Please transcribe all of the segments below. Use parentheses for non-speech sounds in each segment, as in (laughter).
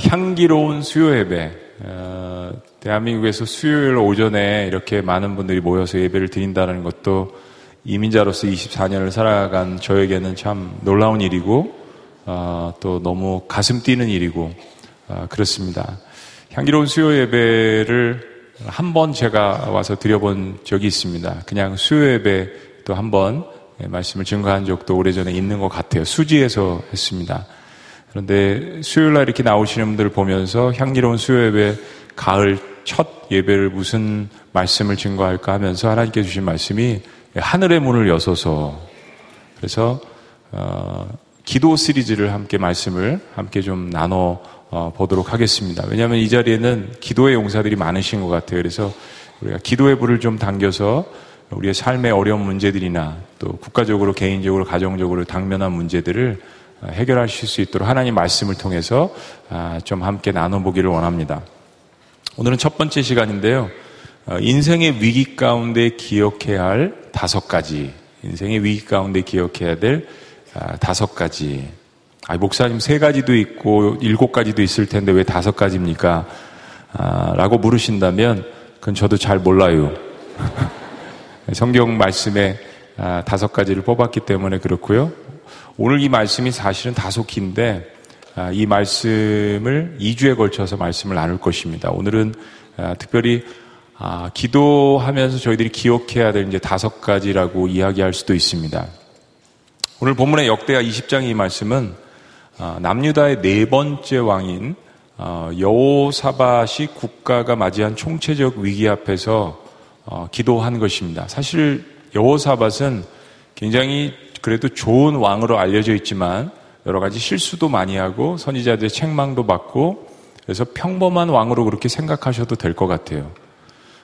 향기로운 수요 예배. 어, 대한민국에서 수요일 오전에 이렇게 많은 분들이 모여서 예배를 드린다는 것도 이민자로서 24년을 살아간 저에게는 참 놀라운 일이고 어, 또 너무 가슴 뛰는 일이고 어, 그렇습니다. 향기로운 수요 예배를 한 번 제가 와서 드려본 적이 있습니다. 그냥 수요 예배 또 한 번 말씀을 증거한 적도 오래전에 있는 것 같아요. 수지에서 했습니다. 그런데 수요일 날 이렇게 나오시는 분들 을 보면서 향기로운 수요 예배 가을 첫 예배를 무슨 말씀을 증거할까 하면서 하나님께 주신 말씀이 하늘의 문을 여서서 그래서 어, 기도 시리즈를 함께 말씀을 함께 좀 나눠 어, 보도록 하겠습니다. 왜냐하면 이 자리에는 기도의 용사들이 많으신 것 같아요. 그래서 우리가 기도의 불을 좀 당겨서 우리의 삶의 어려운 문제들이나 또 국가적으로 개인적으로 가정적으로 당면한 문제들을 어, 해결하실 수 있도록 하나님 말씀을 통해서 아, 좀 함께 나눠보기를 원합니다. 오늘은 첫 번째 시간인데요. 어, 인생의 위기 가운데 기억해야 할 다섯 가지. 인생의 위기 가운데 기억해야 될 아, 다섯 가지. 아, 목사님 세 가지도 있고 일곱 가지도 있을 텐데 왜 다섯 가지입니까? 아, 라고 물으신다면 그건 저도 잘 몰라요. (laughs) 성경 말씀에 아, 다섯 가지를 뽑았기 때문에 그렇고요. 오늘 이 말씀이 사실은 다소 긴데 아, 이 말씀을 2주에 걸쳐서 말씀을 나눌 것입니다. 오늘은 아, 특별히 아, 기도하면서 저희들이 기억해야 될 이제 다섯 가지라고 이야기할 수도 있습니다. 오늘 본문의 역대하 20장의 이 말씀은 남유다의 네 번째 왕인 여호사밧이 국가가 맞이한 총체적 위기 앞에서 어, 기도한 것입니다. 사실 여호사밧은 굉장히 그래도 좋은 왕으로 알려져 있지만 여러 가지 실수도 많이 하고 선지자들의 책망도 받고 그래서 평범한 왕으로 그렇게 생각하셔도 될 것 같아요.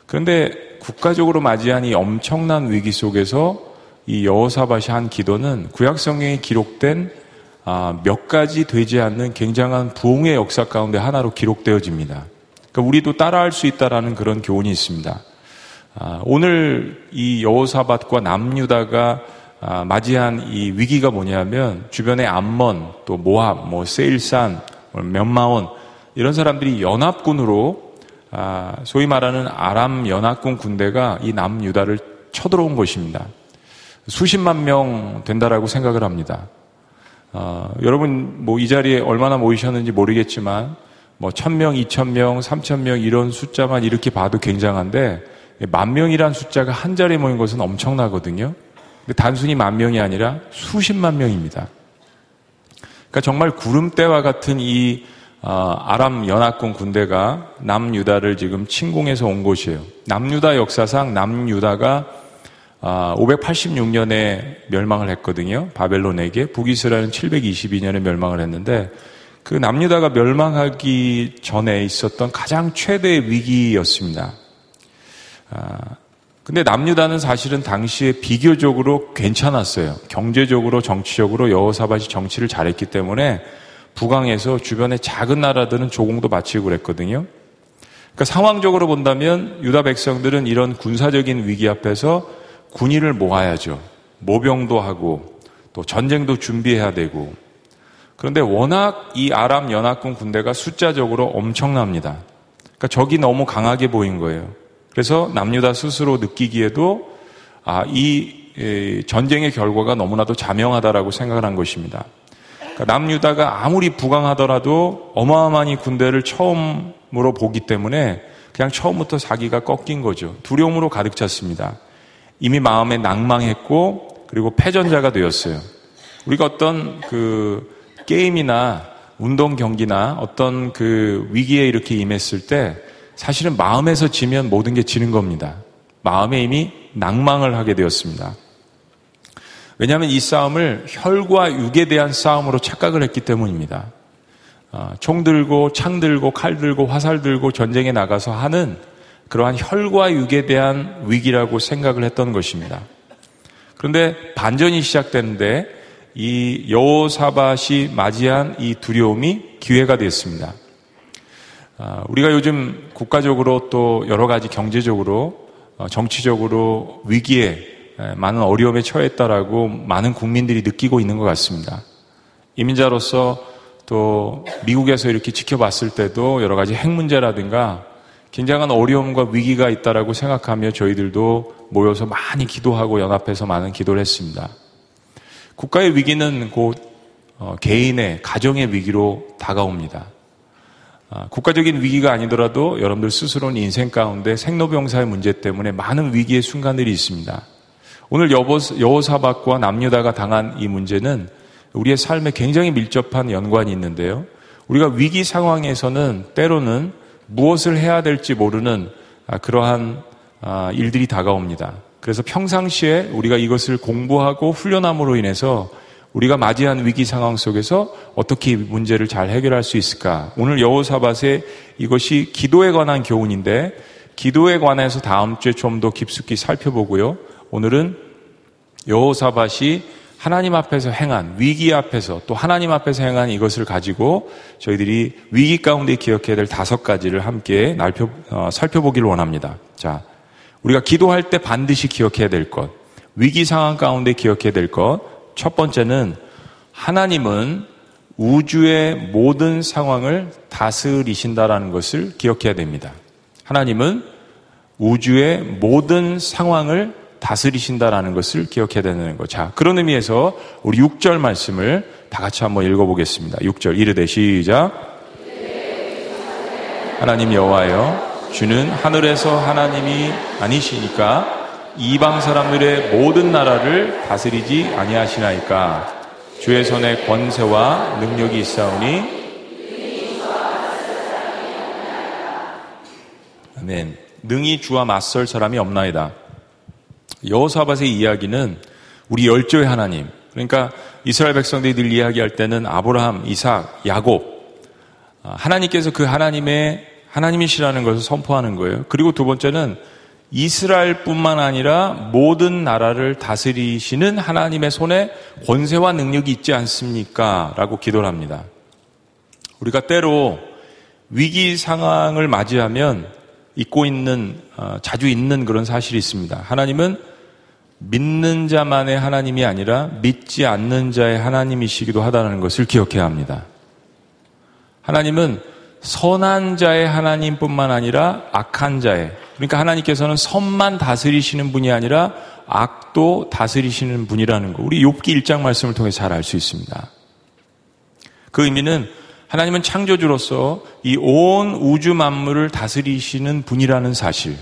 그런데 국가적으로 맞이한 이 엄청난 위기 속에서 이 여호사밭이 한 기도는 구약 성경에 기록된 아, 몇 가지 되지 않는 굉장한 부흥의 역사 가운데 하나로 기록되어집니다. 그러니까 우리도 따라할 수 있다라는 그런 교훈이 있습니다. 아, 오늘 이 여호사밭과 남유다가 아, 맞이한 이 위기가 뭐냐면 주변에 암몬, 또 모압, 뭐 세일산, 뭐 면마온 이런 사람들이 연합군으로 아, 소위 말하는 아람 연합군 군대가 이 남유다를 쳐들어온 것입니다. 수십만 명 된다라고 생각을 합니다. 어, 여러분 뭐 이 자리에 얼마나 모이셨는지 모르겠지만 뭐 천명, 이천명, 삼천명 이런 숫자만 이렇게 봐도 굉장한데 만 명이란 숫자가 한 자리에 모인 것은 엄청나거든요. 단순히 만 명이 아니라 수십만 명입니다. 그러니까 정말 구름대와 같은 이 어, 아람 연합군 군대가 남유다를 지금 침공해서 온 곳이에요. 남유다 역사상 남유다가 586년에 아, 멸망을 했거든요. 바벨론에게 북이스라엘은 722년에 멸망을 했는데 그 남유다가 멸망하기 전에 있었던 가장 최대의 위기였습니다. 아, 근데 남유다는 사실은 당시에 비교적으로 괜찮았어요. 경제적으로, 정치적으로 여호사밭이 정치를 잘했기 때문에 북왕에서 주변의 작은 나라들은 조공도 바치고 그랬거든요. 그러니까 상황적으로 본다면 유다 백성들은 이런 군사적인 위기 앞에서 군의를 모아야죠. 모병도 하고 또 전쟁도 준비해야 되고 그런데 워낙 이 아람 연합군 군대가 숫자적으로 엄청납니다. 그러니까 적이 너무 강하게 보인 거예요. 그래서 남유다 스스로 느끼기에도 아, 이 전쟁의 결과가 너무나도 자명하다라고 생각을 한 것입니다. 그러니까 남유다가 아무리 부강하더라도 어마어마한 군대를 처음으로 보기 때문에 그냥 처음부터 사기가 꺾인 거죠. 두려움으로 가득 찼습니다. 이미 마음에 낭망했고 그리고 패전자가 되었어요. 우리가 어떤 그 게임이나 운동 경기나 어떤 그 위기에 이렇게 임했을 때 사실은 마음에서 지면 모든 게 지는 겁니다. 마음에 이미 낭망을 하게 되었습니다. 왜냐하면 이 싸움을 혈과 육에 대한 싸움으로 착각을 했기 때문입니다. 어, 총 들고 창 들고 칼 들고 화살 들고 전쟁에 나가서 하는 그러한 혈과 육에 대한 위기라고 생각을 했던 것입니다. 그런데 반전이 시작되는데 이 여호사밭이 맞이한 이 두려움이 기회가 됐습니다. 아, 우리가 요즘 국가적으로 또 여러 가지 경제적으로 어, 정치적으로 위기에 많은 어려움에 처했다라고 많은 국민들이 느끼고 있는 것 같습니다. 이민자로서 또 미국에서 이렇게 지켜봤을 때도 여러 가지 핵 문제라든가 굉장한 어려움과 위기가 있다라고 생각하며 저희들도 모여서 많이 기도하고 연합해서 많은 기도를 했습니다. 국가의 위기는 곧 어, 개인의 가정의 위기로 다가옵니다. 아, 국가적인 위기가 아니더라도 여러분들 스스로는 인생 가운데 생로병사의 문제 때문에 많은 위기의 순간들이 있습니다. 오늘 여호사박과 남유다가 당한 이 문제는 우리의 삶에 굉장히 밀접한 연관이 있는데요. 우리가 위기 상황에서는 때로는 무엇을 해야 될지 모르는 아, 그러한 아, 일들이 다가옵니다. 그래서 평상시에 우리가 이것을 공부하고 훈련함으로 인해서 우리가 맞이한 위기 상황 속에서 어떻게 문제를 잘 해결할 수 있을까? 오늘 여호사밧의 이것이 기도에 관한 교훈인데 기도에 관해서 다음 주에 좀 더 깊숙이 살펴보고요. 오늘은 여호사밧이 하나님 앞에서 행한 위기 앞에서 또 하나님 앞에서 행한 이것을 가지고 저희들이 위기 가운데 기억해야 될 다섯 가지를 함께 날펴, 어, 살펴보기를 원합니다. 자, 우리가 기도할 때 반드시 기억해야 될 것, 위기 상황 가운데 기억해야 될 것, 첫 번째는 하나님은 우주의 모든 상황을 다스리신다라는 것을 기억해야 됩니다. 하나님은 우주의 모든 상황을 다스리신다라는 것을 기억해야 되는 거. 자, 그런 의미에서 우리 6절 말씀을 다 같이 한번 읽어보겠습니다. 6절 이르되 시작. 하나님 여호와여, 주는 하늘에서 하나님이 아니시니까 이방 사람들의 모든 나라를 다스리지 아니하시나이까. 주의 손에 권세와 능력이 있사오니 아멘. 능히 주와 맞설 사람이 없나이다. 여호사밧의 이야기는 우리 열조의 하나님, 그러니까 이스라엘 백성들이 늘 이야기할 때는 아브라함, 이삭, 야곱, 아, 하나님께서 그 하나님의 하나님이시라는 것을 선포하는 거예요. 그리고 두 번째는 이스라엘뿐만 아니라 모든 나라를 다스리시는 하나님의 손에 권세와 능력이 있지 않습니까? 라고 기도를 합니다. 우리가 때로 위기 상황을 맞이하면 잊고 있는, 어, 자주 있는 그런 사실이 있습니다. 하나님은 믿는 자만의 하나님이 아니라 믿지 않는 자의 하나님이시기도 하다는 것을 기억해야 합니다. 하나님은 선한 자의 하나님뿐만 아니라 악한 자의 그러니까 하나님께서는 선만 다스리시는 분이 아니라 악도 다스리시는 분이라는 거. 우리 욥기 1장 말씀을 통해 잘 알 수 있습니다. 그 의미는 하나님은 창조주로서 이 온 우주 만물을 다스리시는 분이라는 사실.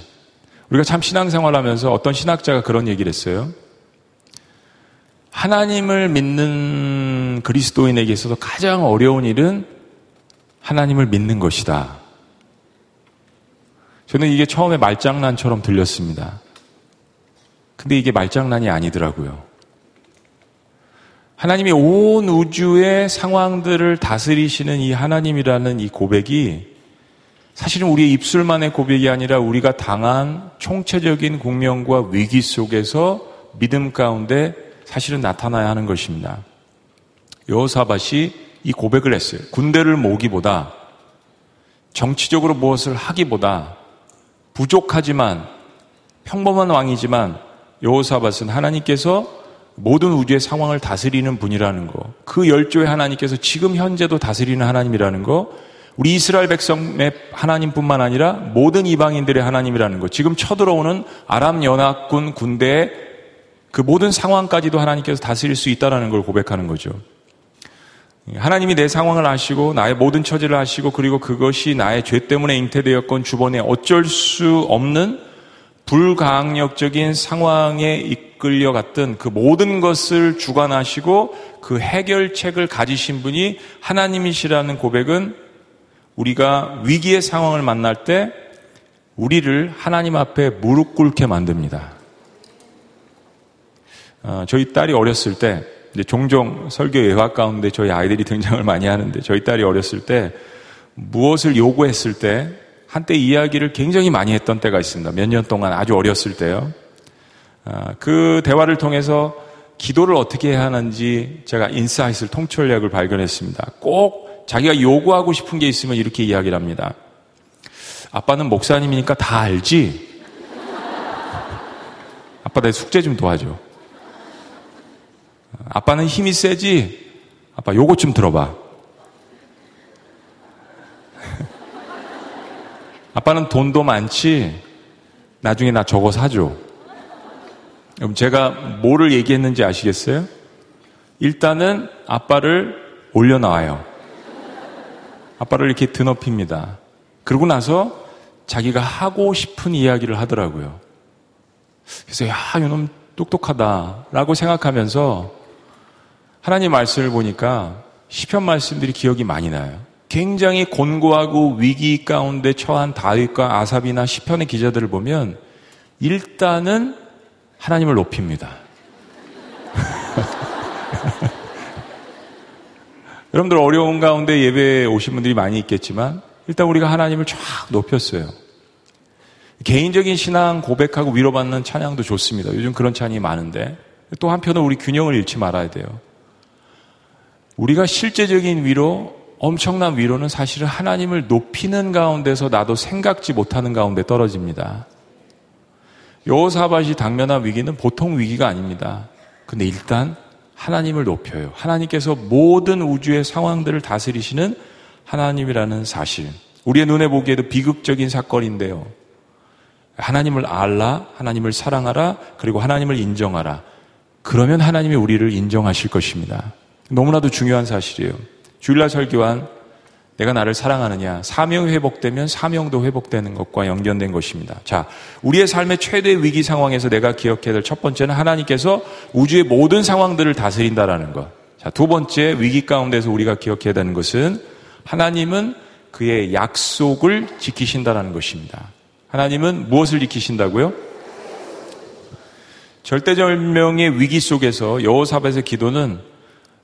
우리가 참 신앙생활하면서 어떤 신학자가 그런 얘기를 했어요. 하나님을 믿는 그리스도인에게 있어서 가장 어려운 일은 하나님을 믿는 것이다. 저는 이게 처음에 말장난처럼 들렸습니다. 근데 이게 말장난이 아니더라고요. 하나님이 온 우주의 상황들을 다스리시는 이 하나님이라는 이 고백이 사실은 우리의 입술만의 고백이 아니라 우리가 당한 총체적인 국면과 위기 속에서 믿음 가운데 사실은 나타나야 하는 것입니다. 여호사밭이 이 고백을 했어요. 군대를 모기보다 정치적으로 무엇을 하기보다 부족하지만 평범한 왕이지만 여호사밧은 하나님께서 모든 우주의 상황을 다스리는 분이라는 거. 그 열조의 하나님께서 지금 현재도 다스리는 하나님이라는 거. 우리 이스라엘 백성의 하나님뿐만 아니라 모든 이방인들의 하나님이라는 거. 지금 쳐들어오는 아람 연합군 군대의 그 모든 상황까지도 하나님께서 다스릴 수 있다라는 걸 고백하는 거죠. 하나님이 내 상황을 아시고 나의 모든 처지를 아시고 그리고 그것이 나의 죄 때문에 잉태되었건 주번에 어쩔 수 없는 불가항력적인 상황에 이끌려 갔던 그 모든 것을 주관하시고 그 해결책을 가지신 분이 하나님이시라는 고백은 우리가 위기의 상황을 만날 때 우리를 하나님 앞에 무릎 꿇게 만듭니다. 어, 저희 딸이 어렸을 때 이제 종종 설교 예화 가운데 저희 아이들이 등장을 많이 하는데 저희 딸이 어렸을 때 무엇을 요구했을 때 한때 이야기를 굉장히 많이 했던 때가 있습니다. 몇 년 동안 아주 어렸을 때요. 아, 그 대화를 통해서 기도를 어떻게 해야 하는지 제가 insight를 통찰력을 발견했습니다. 꼭 자기가 요구하고 싶은 게 있으면 이렇게 이야기를 합니다. 아빠는 목사님이니까 다 알지? 아빠 내 숙제 좀 도와줘. 아빠는 힘이 세지? 아빠 요거 좀 들어봐. (laughs) 아빠는 돈도 많지? 나중에 나 저거 사줘. 그럼 제가 뭐를 얘기했는지 아시겠어요? 일단은 아빠를 올려놔요. 아빠를 이렇게 드높입니다. 그러고 나서 자기가 하고 싶은 이야기를 하더라고요. 그래서 야, 요놈 똑똑하다라고 생각하면서 하나님 말씀을 보니까 시편 말씀들이 기억이 많이 나요. 굉장히 곤고하고 위기 가운데 처한 다윗과 아삽이나 시편의 기자들을 보면 일단은 하나님을 높입니다. (laughs) 여러분들 어려운 가운데 예배에 오신 분들이 많이 있겠지만 일단 우리가 하나님을 쫙 높였어요. 개인적인 신앙 고백하고 위로받는 찬양도 좋습니다. 요즘 그런 찬양이 많은데 또 한편으로 우리 균형을 잃지 말아야 돼요. 우리가 실제적인 위로, 엄청난 위로는 사실은 하나님을 높이는 가운데서 나도 생각지 못하는 가운데 떨어집니다. 여호사밭이 당면한 위기는 보통 위기가 아닙니다. 근데 일단 하나님을 높여요. 하나님께서 모든 우주의 상황들을 다스리시는 하나님이라는 사실. 우리의 눈에 보기에도 비극적인 사건인데요. 하나님을 알라, 하나님을 사랑하라, 그리고 하나님을 인정하라. 그러면 하나님이 우리를 인정하실 것입니다. 너무나도 중요한 사실이에요. 주일날 설교한 내가 나를 사랑하느냐. 사명 회복되면 사명도 회복되는 것과 연결된 것입니다. 자, 우리의 삶의 최대 위기 상황에서 내가 기억해야 될 첫 번째는 하나님께서 우주의 모든 상황들을 다스린다라는 것. 자, 두 번째 위기 가운데서 우리가 기억해야 되는 것은 하나님은 그의 약속을 지키신다라는 것입니다. 하나님은 무엇을 지키신다고요? 절대절명의 위기 속에서 여호사밧의 기도는 어,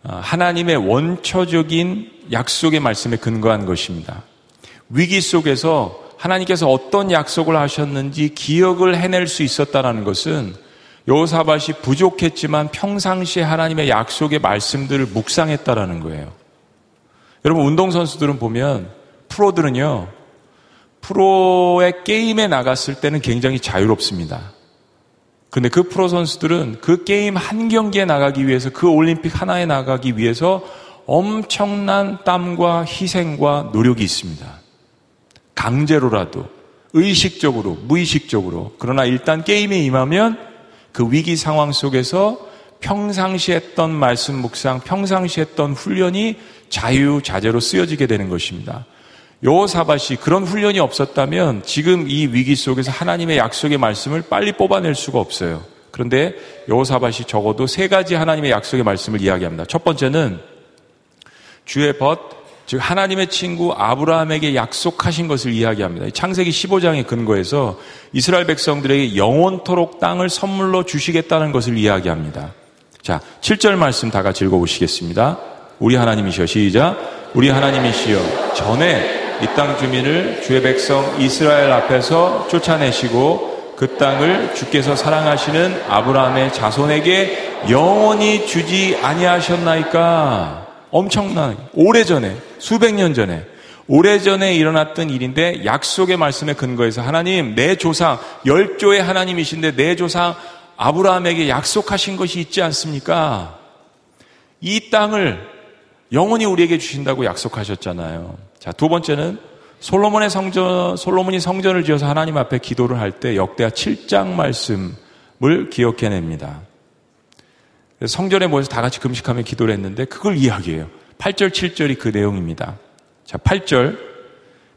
하나님의 원초적인 약속의 말씀에 근거한 것입니다. 위기 속에서 하나님께서 어떤 약속을 하셨는지 기억을 해낼 수 있었다는 것은 여호사밭이 부족했지만 평상시에 하나님의 약속의 말씀들을 묵상했다라는 거예요. 여러분 운동선수들은 보면 프로들은요 프로의 게임에 나갔을 때는 굉장히 자유롭습니다. 근데 그 프로 선수들은 그 게임 한 경기에 나가기 위해서 그 올림픽 하나에 나가기 위해서 엄청난 땀과 희생과 노력이 있습니다. 강제로라도 의식적으로 무의식적으로 그러나 일단 게임에 임하면 그 위기 상황 속에서 평상시 했던 말씀 묵상, 평상시 했던 훈련이 자유자재로 쓰여지게 되는 것입니다. 여호사밭이 그런 훈련이 없었다면 지금 이 위기 속에서 하나님의 약속의 말씀을 빨리 뽑아낼 수가 없어요. 그런데 여호사밭이 적어도 세 가지 하나님의 약속의 말씀을 이야기합니다. 첫 번째는 주의 벗, 즉 하나님의 친구 아브라함에게 약속하신 것을 이야기합니다. 창세기 15장의 근거에서 이스라엘 백성들에게 영원토록 땅을 선물로 주시겠다는 것을 이야기합니다. 자, 7절 말씀 다 같이 읽어보시겠습니다. 우리 하나님이시여 시작. 우리 하나님이시여 전에 이 땅 주민을 주의 백성 이스라엘 앞에서 쫓아내시고 그 땅을 주께서 사랑하시는 아브라함의 자손에게 영원히 주지 아니하셨나이까? 엄청난 오래전에 수백 년 전에 오래전에 일어났던 일인데 약속의 말씀에 근거해서 하나님 내 조상 열조의 하나님이신데 내 조상 아브라함에게 약속하신 것이 있지 않습니까? 이 땅을 영원히 우리에게 주신다고 약속하셨잖아요. 자, 두 번째는 솔로몬의 성전, 솔로몬이 성전을 지어서 하나님 앞에 기도를 할 때 역대하 7장 말씀을 기억해냅니다. 성전에 모여서 다 같이 금식하며 기도를 했는데 그걸 이야기해요. 8절, 7절이 그 내용입니다. 자, 8절.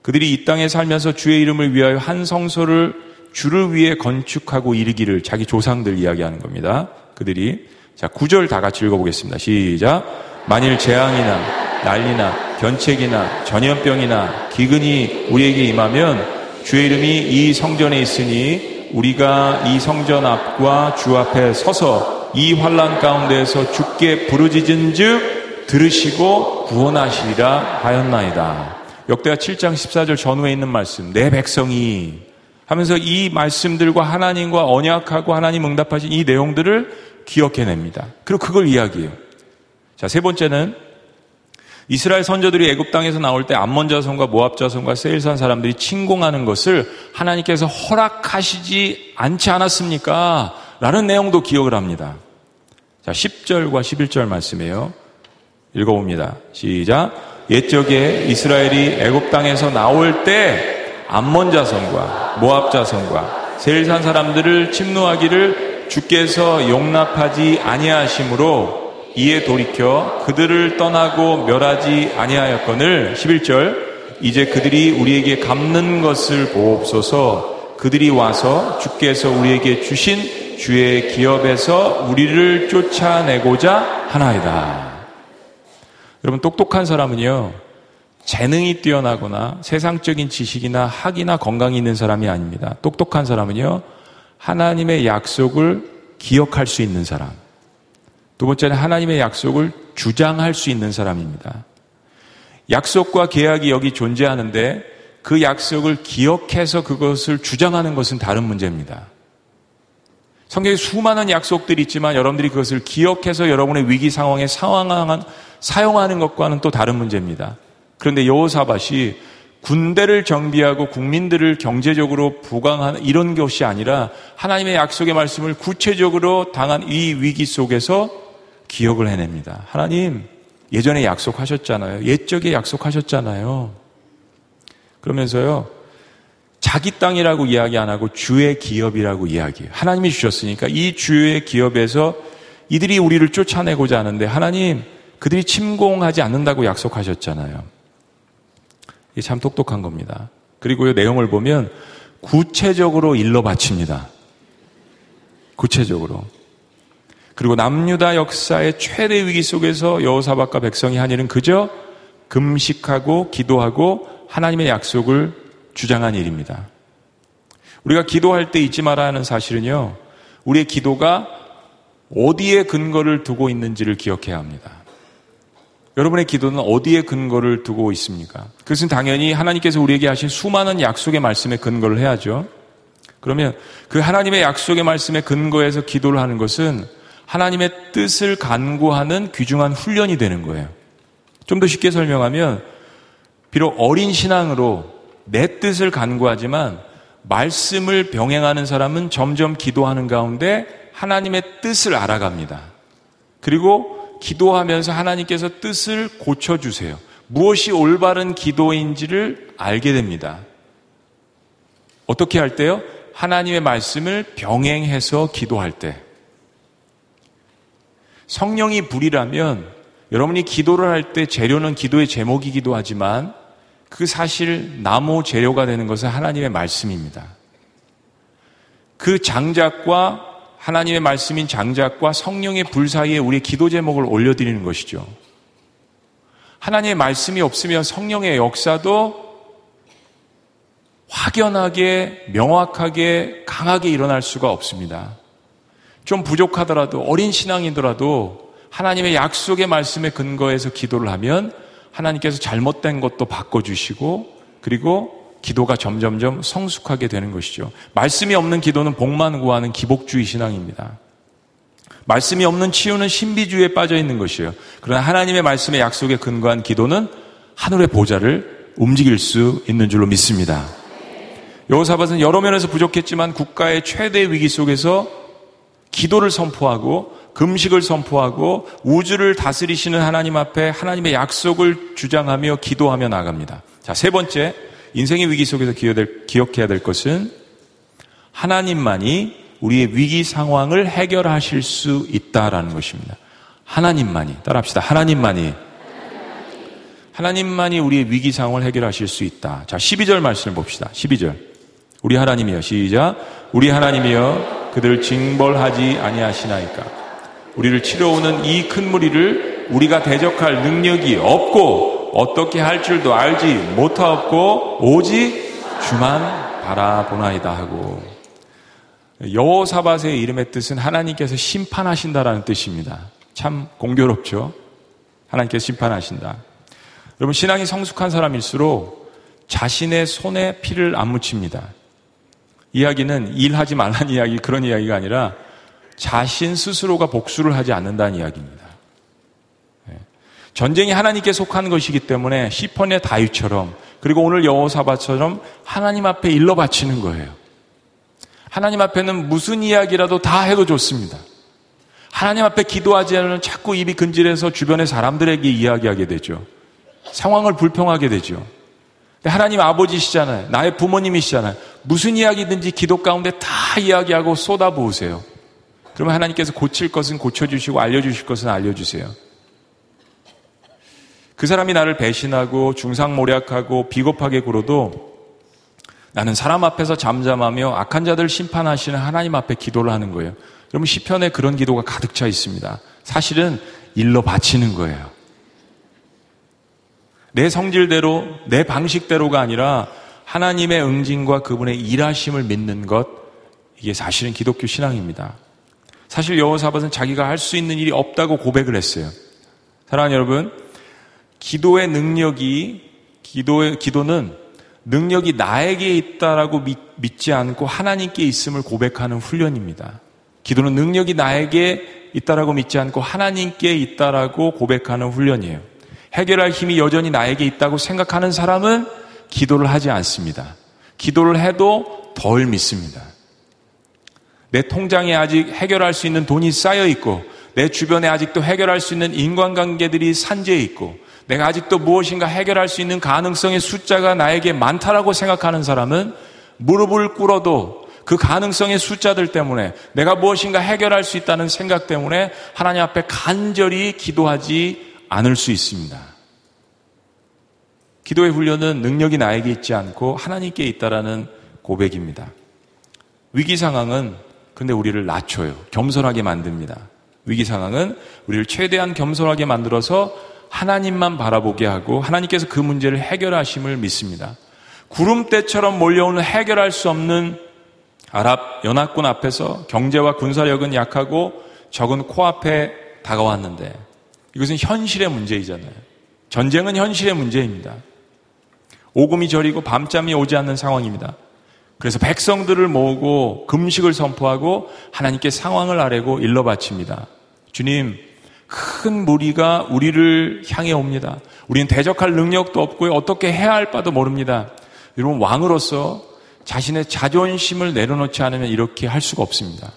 그들이 이 땅에 살면서 주의 이름을 위하여 한 성소를 주를 위해 건축하고 이르기를 자기 조상들 이야기하는 겁니다. 그들이. 자, 9절 다 같이 읽어보겠습니다. 시작. 만일 재앙이나 난리나 견책이나 전염병이나 기근이 우리에게 임하면 주의 이름이 이 성전에 있으니 우리가 이 성전 앞과 주 앞에 서서 이 환란 가운데에서 죽게 부르짖은즉 들으시고 구원하시리라 하였나이다. 역대하 7장 14절 전후에 있는 말씀 내 백성이 하면서 이 말씀들과 하나님과 언약하고 하나님 응답하신 이 내용들을 기억해냅니다. 그리고 그걸 이야기해요. 자, 세 번째는 이스라엘 선조들이 애굽 땅에서 나올 때 암몬 자손과 모압 자손과 세일산 사람들이 침공하는 것을 하나님께서 허락하시지 않지 않았습니까? 라는 내용도 기억을 합니다. 자, 10절과 11절 말씀이에요. 읽어봅니다. 시작. 옛적에 이스라엘이 애굽 땅에서 나올 때 암몬 자손과 모압 자손과 세일산 사람들을 침노하기를 주께서 용납하지 아니하심으로 이에 돌이켜 그들을 떠나고 멸하지 아니하였거늘 11절 이제 그들이 우리에게 갚는 것을 보옵소서 그들이 와서 주께서 우리에게 주신 주의 기업에서 우리를 쫓아내고자 하나이다. 여러분 똑똑한 사람은요 재능이 뛰어나거나 세상적인 지식이나 학이나 건강이 있는 사람이 아닙니다. 똑똑한 사람은요 하나님의 약속을 기억할 수 있는 사람. 두 번째는 하나님의 약속을 주장할 수 있는 사람입니다. 약속과 계약이 여기 존재하는데 그 약속을 기억해서 그것을 주장하는 것은 다른 문제입니다. 성경에 수많은 약속들이 있지만 여러분들이 그것을 기억해서 여러분의 위기 상황에 상황한, 사용하는 것과는 또 다른 문제입니다. 그런데 여호사밭이 군대를 정비하고 국민들을 경제적으로 부강하는 이런 것이 아니라 하나님의 약속의 말씀을 구체적으로 당한 이 위기 속에서 기억을 해냅니다. 하나님, 예전에 약속하셨잖아요. 옛적에 약속하셨잖아요. 그러면서요, 자기 땅이라고 이야기 안 하고 주의 기업이라고 이야기해요. 하나님이 주셨으니까 이 주의 기업에서 이들이 우리를 쫓아내고자 하는데 하나님, 그들이 침공하지 않는다고 약속하셨잖아요. 이게 참 똑똑한 겁니다. 그리고 내용을 보면 구체적으로 일러 바칩니다. 구체적으로. 그리고 남유다 역사의 최대 위기 속에서 여호사박과 백성이 한 일은 그저 금식하고 기도하고 하나님의 약속을 주장한 일입니다. 우리가 기도할 때 잊지 말아야 하는 사실은요. 우리의 기도가 어디에 근거를 두고 있는지를 기억해야 합니다. 여러분의 기도는 어디에 근거를 두고 있습니까? 그것은 당연히 하나님께서 우리에게 하신 수많은 약속의 말씀에 근거를 해야죠. 그러면 그 하나님의 약속의 말씀에 근거해서 기도를 하는 것은 하나님의 뜻을 간구하는 귀중한 훈련이 되는 거예요. 좀 더 쉽게 설명하면 비록 어린 신앙으로 내 뜻을 간구하지만 말씀을 병행하는 사람은 점점 기도하는 가운데 하나님의 뜻을 알아갑니다. 그리고 기도하면서 하나님께서 뜻을 고쳐주세요. 무엇이 올바른 기도인지를 알게 됩니다. 어떻게 할 때요? 하나님의 말씀을 병행해서 기도할 때. 성령이 불이라면 여러분이 기도를 할 때 재료는 기도의 제목이기도 하지만 그 사실 나무 재료가 되는 것은 하나님의 말씀입니다. 그 장작과 하나님의 말씀인 장작과 성령의 불 사이에 우리의 기도 제목을 올려드리는 것이죠. 하나님의 말씀이 없으면 성령의 역사도 확연하게, 명확하게, 강하게 일어날 수가 없습니다. 좀 부족하더라도 어린 신앙이더라도 하나님의 약속의 말씀에 근거해서 기도를 하면 하나님께서 잘못된 것도 바꿔주시고 그리고 기도가 점점점 성숙하게 되는 것이죠. 말씀이 없는 기도는 복만 구하는 기복주의 신앙입니다. 말씀이 없는 치유는 신비주의에 빠져 있는 것이에요. 그러나 하나님의 말씀의 약속에 근거한 기도는 하늘의 보좌를 움직일 수 있는 줄로 믿습니다. 여호사밧은 여러 면에서 부족했지만 국가의 최대 위기 속에서 기도를 선포하고 금식을 선포하고 우주를 다스리시는 하나님 앞에 하나님의 약속을 주장하며 기도하며 나갑니다. 자, 세 번째, 인생의 위기 속에서 기억해야 될 것은 하나님만이 우리의 위기 상황을 해결하실 수 있다라는 것입니다. 하나님만이, 따라합시다. 하나님만이. 하나님만이 우리의 위기 상황을 해결하실 수 있다. 자, 12절 말씀을 봅시다. 12절. 우리 하나님이여, 시작. 우리 하나님이여, 그들을 징벌하지 아니하시나이까. 우리를 치러오는 이 큰 무리를 우리가 대적할 능력이 없고 어떻게 할 줄도 알지 못하옵고 오직 주만 바라보나이다 하고 여호사밧의 이름의 뜻은 하나님께서 심판하신다라는 뜻입니다. 참 공교롭죠. 하나님께서 심판하신다. 여러분 신앙이 성숙한 사람일수록 자신의 손에 피를 안 묻힙니다. 이야기는 일하지 말라는 이야기, 그런 이야기가 아니라 자신 스스로가 복수를 하지 않는다는 이야기입니다. 예. 전쟁이 하나님께 속한 것이기 때문에 시편의 다윗처럼 그리고 오늘 여호사바처럼 하나님 앞에 일러 바치는 거예요. 하나님 앞에는 무슨 이야기라도 다 해도 좋습니다. 하나님 앞에 기도하지 않으면 자꾸 입이 근질해서 주변의 사람들에게 이야기하게 되죠. 상황을 불평하게 되죠. 하나님 아버지시잖아요. 나의 부모님이시잖아요. 무슨 이야기든지 기도 가운데 다 이야기하고 쏟아부으세요. 그러면 하나님께서 고칠 것은 고쳐주시고 알려주실 것은 알려주세요. 그 사람이 나를 배신하고 중상모략하고 비겁하게 굴어도 나는 사람 앞에서 잠잠하며 악한 자들 심판하시는 하나님 앞에 기도를 하는 거예요. 여러분 시편에 그런 기도가 가득 차 있습니다. 사실은 일러 바치는 거예요. 내 성질대로, 내 방식대로가 아니라 하나님의 응징과 그분의 일하심을 믿는 것, 이게 사실은 기독교 신앙입니다. 사실 여호사밧은 자기가 할 수 있는 일이 없다고 고백을 했어요. 사랑하는 여러분, 기도의 능력이 기도의 기도는 능력이 나에게 있다라고 믿, 믿지 않고 하나님께 있음을 고백하는 훈련입니다. 기도는 능력이 나에게 있다라고 믿지 않고 하나님께 있다라고 고백하는 훈련이에요. 해결할 힘이 여전히 나에게 있다고 생각하는 사람은 기도를 하지 않습니다. 기도를 해도 덜 믿습니다. 내 통장에 아직 해결할 수 있는 돈이 쌓여 있고, 내 주변에 아직도 해결할 수 있는 인간관계들이 산재해 있고, 내가 아직도 무엇인가 해결할 수 있는 가능성의 숫자가 나에게 많다라고 생각하는 사람은 무릎을 꿇어도 그 가능성의 숫자들 때문에 내가 무엇인가 해결할 수 있다는 생각 때문에 하나님 앞에 간절히 기도하지 않을 수 있습니다. 기도의 훈련은 능력이 나에게 있지 않고 하나님께 있다라는 고백입니다. 위기 상황은 근데 우리를 낮춰요. 겸손하게 만듭니다. 위기 상황은 우리를 최대한 겸손하게 만들어서 하나님만 바라보게 하고 하나님께서 그 문제를 해결하심을 믿습니다. 구름대처럼 몰려오는 해결할 수 없는 아랍 연합군 앞에서 경제와 군사력은 약하고 적은 코앞에 다가왔는데 이것은 현실의 문제이잖아요. 전쟁은 현실의 문제입니다. 오금이 저리고 밤잠이 오지 않는 상황입니다. 그래서 백성들을 모으고 금식을 선포하고 하나님께 상황을 아뢰고 일러 바칩니다. 주님, 큰 무리가 우리를 향해 옵니다. 우리는 대적할 능력도 없고요. 어떻게 해야 할 바도 모릅니다. 여러분, 왕으로서 자신의 자존심을 내려놓지 않으면 이렇게 할 수가 없습니다.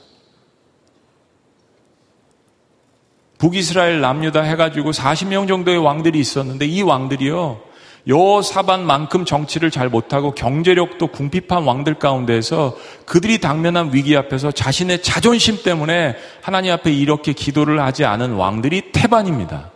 북이스라엘 남유다 해가지고 40명 정도의 왕들이 있었는데 이 왕들이요. 여사반만큼 정치를 잘 못하고 경제력도 궁핍한 왕들 가운데에서 그들이 당면한 위기 앞에서 자신의 자존심 때문에 하나님 앞에 이렇게 기도를 하지 않은 왕들이 태반입니다.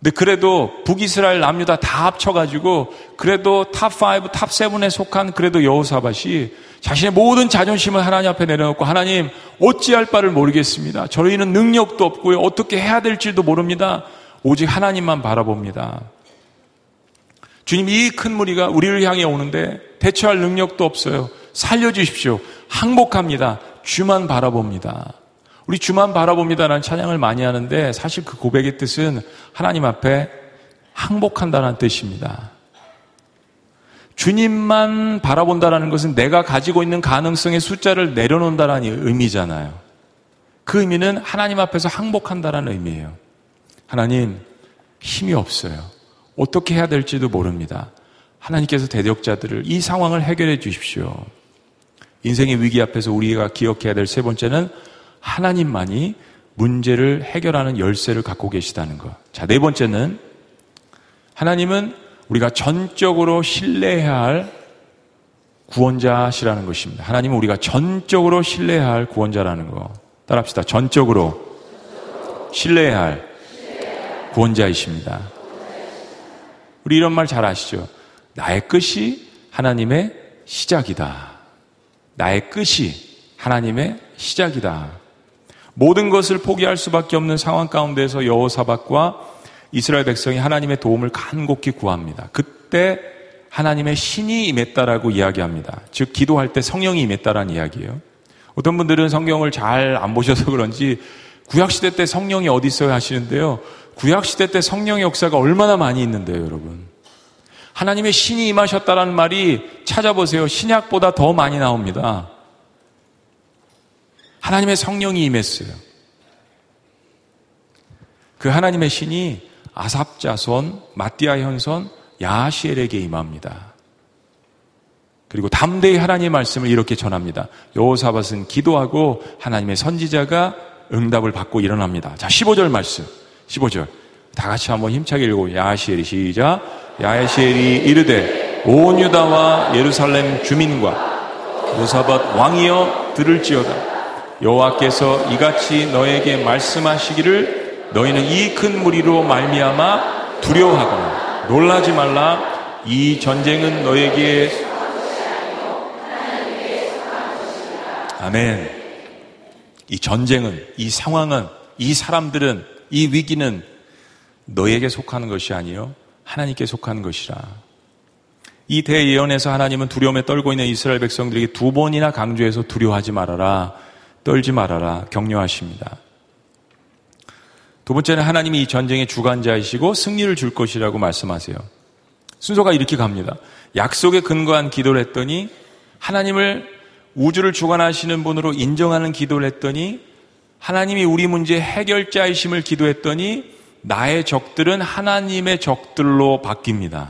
근데 그래도 북이스라엘 남유다 다 합쳐가지고 그래도 top5, top7에 속한 그래도 여호사밭이 자신의 모든 자존심을 하나님 앞에 내려놓고 하나님 어찌할 바를 모르겠습니다. 저희는 능력도 없고요. 어떻게 해야 될지도 모릅니다. 오직 하나님만 바라봅니다. 주님 이 큰 무리가 우리를 향해 오는데 대처할 능력도 없어요. 살려주십시오. 항복합니다. 주만 바라봅니다. 우리 주만 바라봅니다라는 찬양을 많이 하는데 사실 그 고백의 뜻은 하나님 앞에 항복한다는 뜻입니다. 주님만 바라본다라는 것은 내가 가지고 있는 가능성의 숫자를 내려놓는다라는 의미잖아요. 그 의미는 하나님 앞에서 항복한다라는 의미예요. 하나님 힘이 없어요. 어떻게 해야 될지도 모릅니다. 하나님께서 대적자들을 이 상황을 해결해 주십시오. 인생의 위기 앞에서 우리가 기억해야 될 세 번째는 하나님만이 문제를 해결하는 열쇠를 갖고 계시다는 것. 자, 네 번째는 하나님은 우리가 전적으로 신뢰해야 할 구원자시라는 것입니다. 하나님은 우리가 전적으로 신뢰해야 할 구원자라는 거. 따라합시다. 전적으로 신뢰해야 할 구원자이십니다. 우리 이런 말 잘 아시죠? 나의 끝이 하나님의 시작이다. 나의 끝이 하나님의 시작이다. 모든 것을 포기할 수밖에 없는 상황 가운데서 여호사박과 이스라엘 백성이 하나님의 도움을 간곡히 구합니다. 그때 하나님의 신이 임했다라고 이야기합니다. 즉 기도할 때 성령이 임했다라는 이야기예요. 어떤 분들은 성경을 잘 안 보셔서 그런지 구약 시대 때 성령이 어디 있어요 하시는데요. 구약 시대 때 성령의 역사가 얼마나 많이 있는데요, 여러분. 하나님의 신이 임하셨다라는 말이 찾아보세요. 신약보다 더 많이 나옵니다. 하나님의 성령이 임했어요. 그 하나님의 신이 아삽 자손, 마띠아 현손, 야시엘에게 임합니다. 그리고 담대히 하나님의 말씀을 이렇게 전합니다. 여호사밧은 기도하고 하나님의 선지자가 응답을 받고 일어납니다. 자, 15절 말씀. 15절. 다 같이 한번 힘차게 읽고 야시엘이 시작. 야시엘이 이르되 온 유다와 예루살렘 주민과 요사밧 왕이여 들을지어다. 여호와께서 이같이 너에게 말씀하시기를 너희는 이 큰 무리로 말미암아 두려워하거나 놀라지 말라. 이 전쟁은 너에게 아멘. 이 전쟁은, 이 상황은, 이 사람들은, 이 위기는 너에게 속하는 것이 아니요 하나님께 속하는 것이라. 이 대예언에서 하나님은 두려움에 떨고 있는 이스라엘 백성들에게 두 번이나 강조해서 두려워하지 말아라, 떨지 말아라, 격려하십니다. 두 번째는 하나님이 이 전쟁의 주관자이시고 승리를 줄 것이라고 말씀하세요. 순서가 이렇게 갑니다. 약속에 근거한 기도를 했더니 하나님을 우주를 주관하시는 분으로 인정하는 기도를 했더니 하나님이 우리 문제 해결자이심을 기도했더니 나의 적들은 하나님의 적들로 바뀝니다.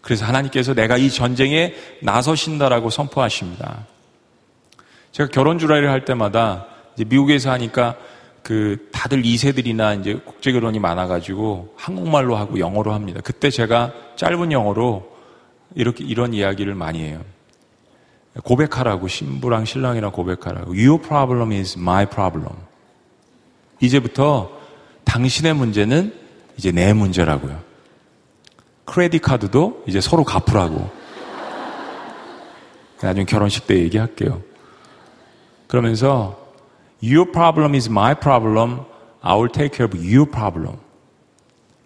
그래서 하나님께서 내가 이 전쟁에 나서신다라고 선포하십니다. 제가 결혼 주례를 할 때마다 미국에서 하니까 그 다들 2세들이나 이제 국제 결혼이 많아가지고 한국말로 하고 영어로 합니다. 그때 제가 짧은 영어로 이렇게 이런 이야기를 많이 해요. 고백하라고 신부랑 신랑이랑 고백하라고. Your problem is my problem. 이제부터 당신의 문제는 이제 내 문제라고요. 크레딧 카드도 이제 서로 갚으라고. 나중에 결혼식 때 얘기할게요. 그러면서 Your problem is my problem. I will take care of your problem.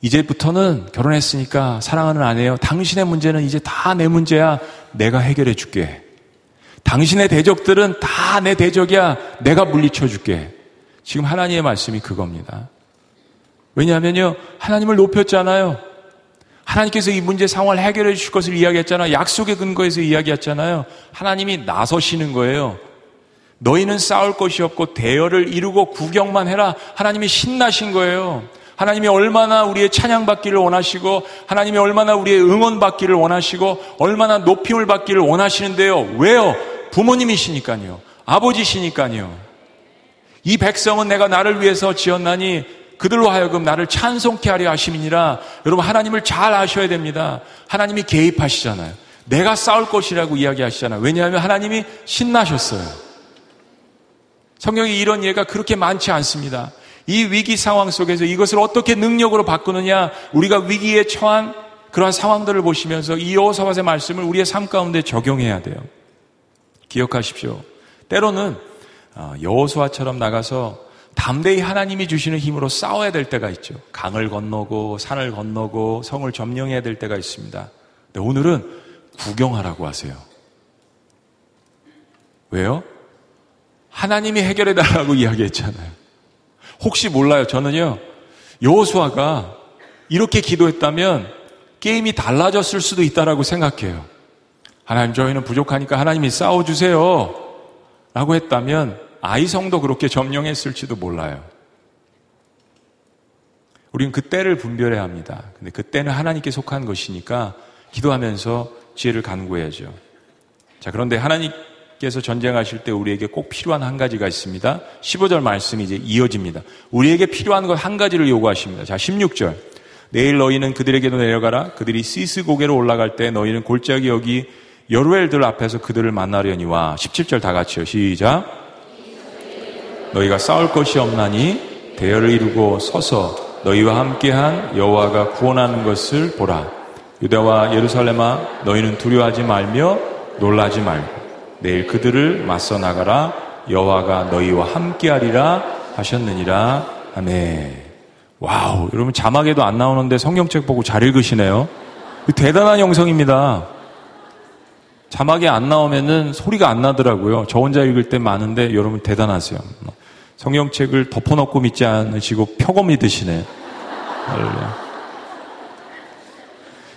이제부터는 결혼했으니까 사랑하는 아내요. 당신의 문제는 이제 다 내 문제야. 내가 해결해 줄게. 당신의 대적들은 다 내 대적이야. 내가 물리쳐 줄게. 지금 하나님의 말씀이 그겁니다. 왜냐하면요. 하나님을 높였잖아요. 하나님께서 이 문제 상황을 해결해 주실 것을 이야기했잖아요. 약속의 근거에서 이야기했잖아요. 하나님이 나서시는 거예요. 너희는 싸울 것이 없고 대열을 이루고 구경만 해라. 하나님이 신나신 거예요. 하나님이 얼마나 우리의 찬양받기를 원하시고 하나님이 얼마나 우리의 응원받기를 원하시고 얼마나 높임을 받기를 원하시는데요. 왜요? 부모님이시니까요. 아버지시니까요. 이 백성은 내가 나를 위해서 지었나니 그들로 하여금 나를 찬송케 하려 하심이니라. 여러분 하나님을 잘 아셔야 됩니다. 하나님이 개입하시잖아요. 내가 싸울 것이라고 이야기하시잖아요. 왜냐하면 하나님이 신나셨어요. 성경에 이런 예가 그렇게 많지 않습니다. 이 위기 상황 속에서 이것을 어떻게 능력으로 바꾸느냐, 우리가 위기에 처한 그러한 상황들을 보시면서 이 여호사밧의 말씀을 우리의 삶 가운데 적용해야 돼요. 기억하십시오. 때로는 어, 여호수아처럼 나가서 담대히 하나님이 주시는 힘으로 싸워야 될 때가 있죠. 강을 건너고 산을 건너고 성을 점령해야 될 때가 있습니다. 근데 오늘은 구경하라고 하세요. 왜요? 하나님이 해결해 달라고 이야기했잖아요. 혹시 몰라요. 저는요. 여호수아가 이렇게 기도했다면 게임이 달라졌을 수도 있다라고 생각해요. 하나님 저희는 부족하니까 하나님이 싸워 주세요. 라고 했다면 아이성도 그렇게 점령했을지도 몰라요. 우리는 그 때를 분별해야 합니다. 근데 그 때는 하나님께 속한 것이니까 기도하면서 지혜를 간구해야죠. 자, 그런데 하나님 께서 전쟁하실 때 우리에게 꼭 필요한 한 가지가 있습니다. 15절 말씀이 이제 이어집니다. 우리에게 필요한 것 한 가지를 요구하십니다. 자, 16절. 내일 너희는 그들에게도 내려가라. 그들이 시스 고개로 올라갈 때 너희는 골짜기 여기 여루엘들 앞에서 그들을 만나려니와 17절 다 같이요. 시작. 너희가 싸울 것이 없나니 대열을 이루고 서서 너희와 함께한 여호와가 구원하는 것을 보라. 유대와 예루살렘아 너희는 두려워하지 말며 놀라지 말고 내일 그들을 맞서 나가라. 여호와가 너희와 함께하리라 하셨느니라. 아멘. wow, 여러분 자막에도 안 나오는데 성경책 보고 잘 읽으시네요. 대단한 영성입니다. 자막이 안 나오면은 소리가 안 나더라고요. 저 혼자 읽을 때 많은데 여러분 대단하세요. 성경책을 덮어놓고 믿지 않으시고 펴고 믿으시네.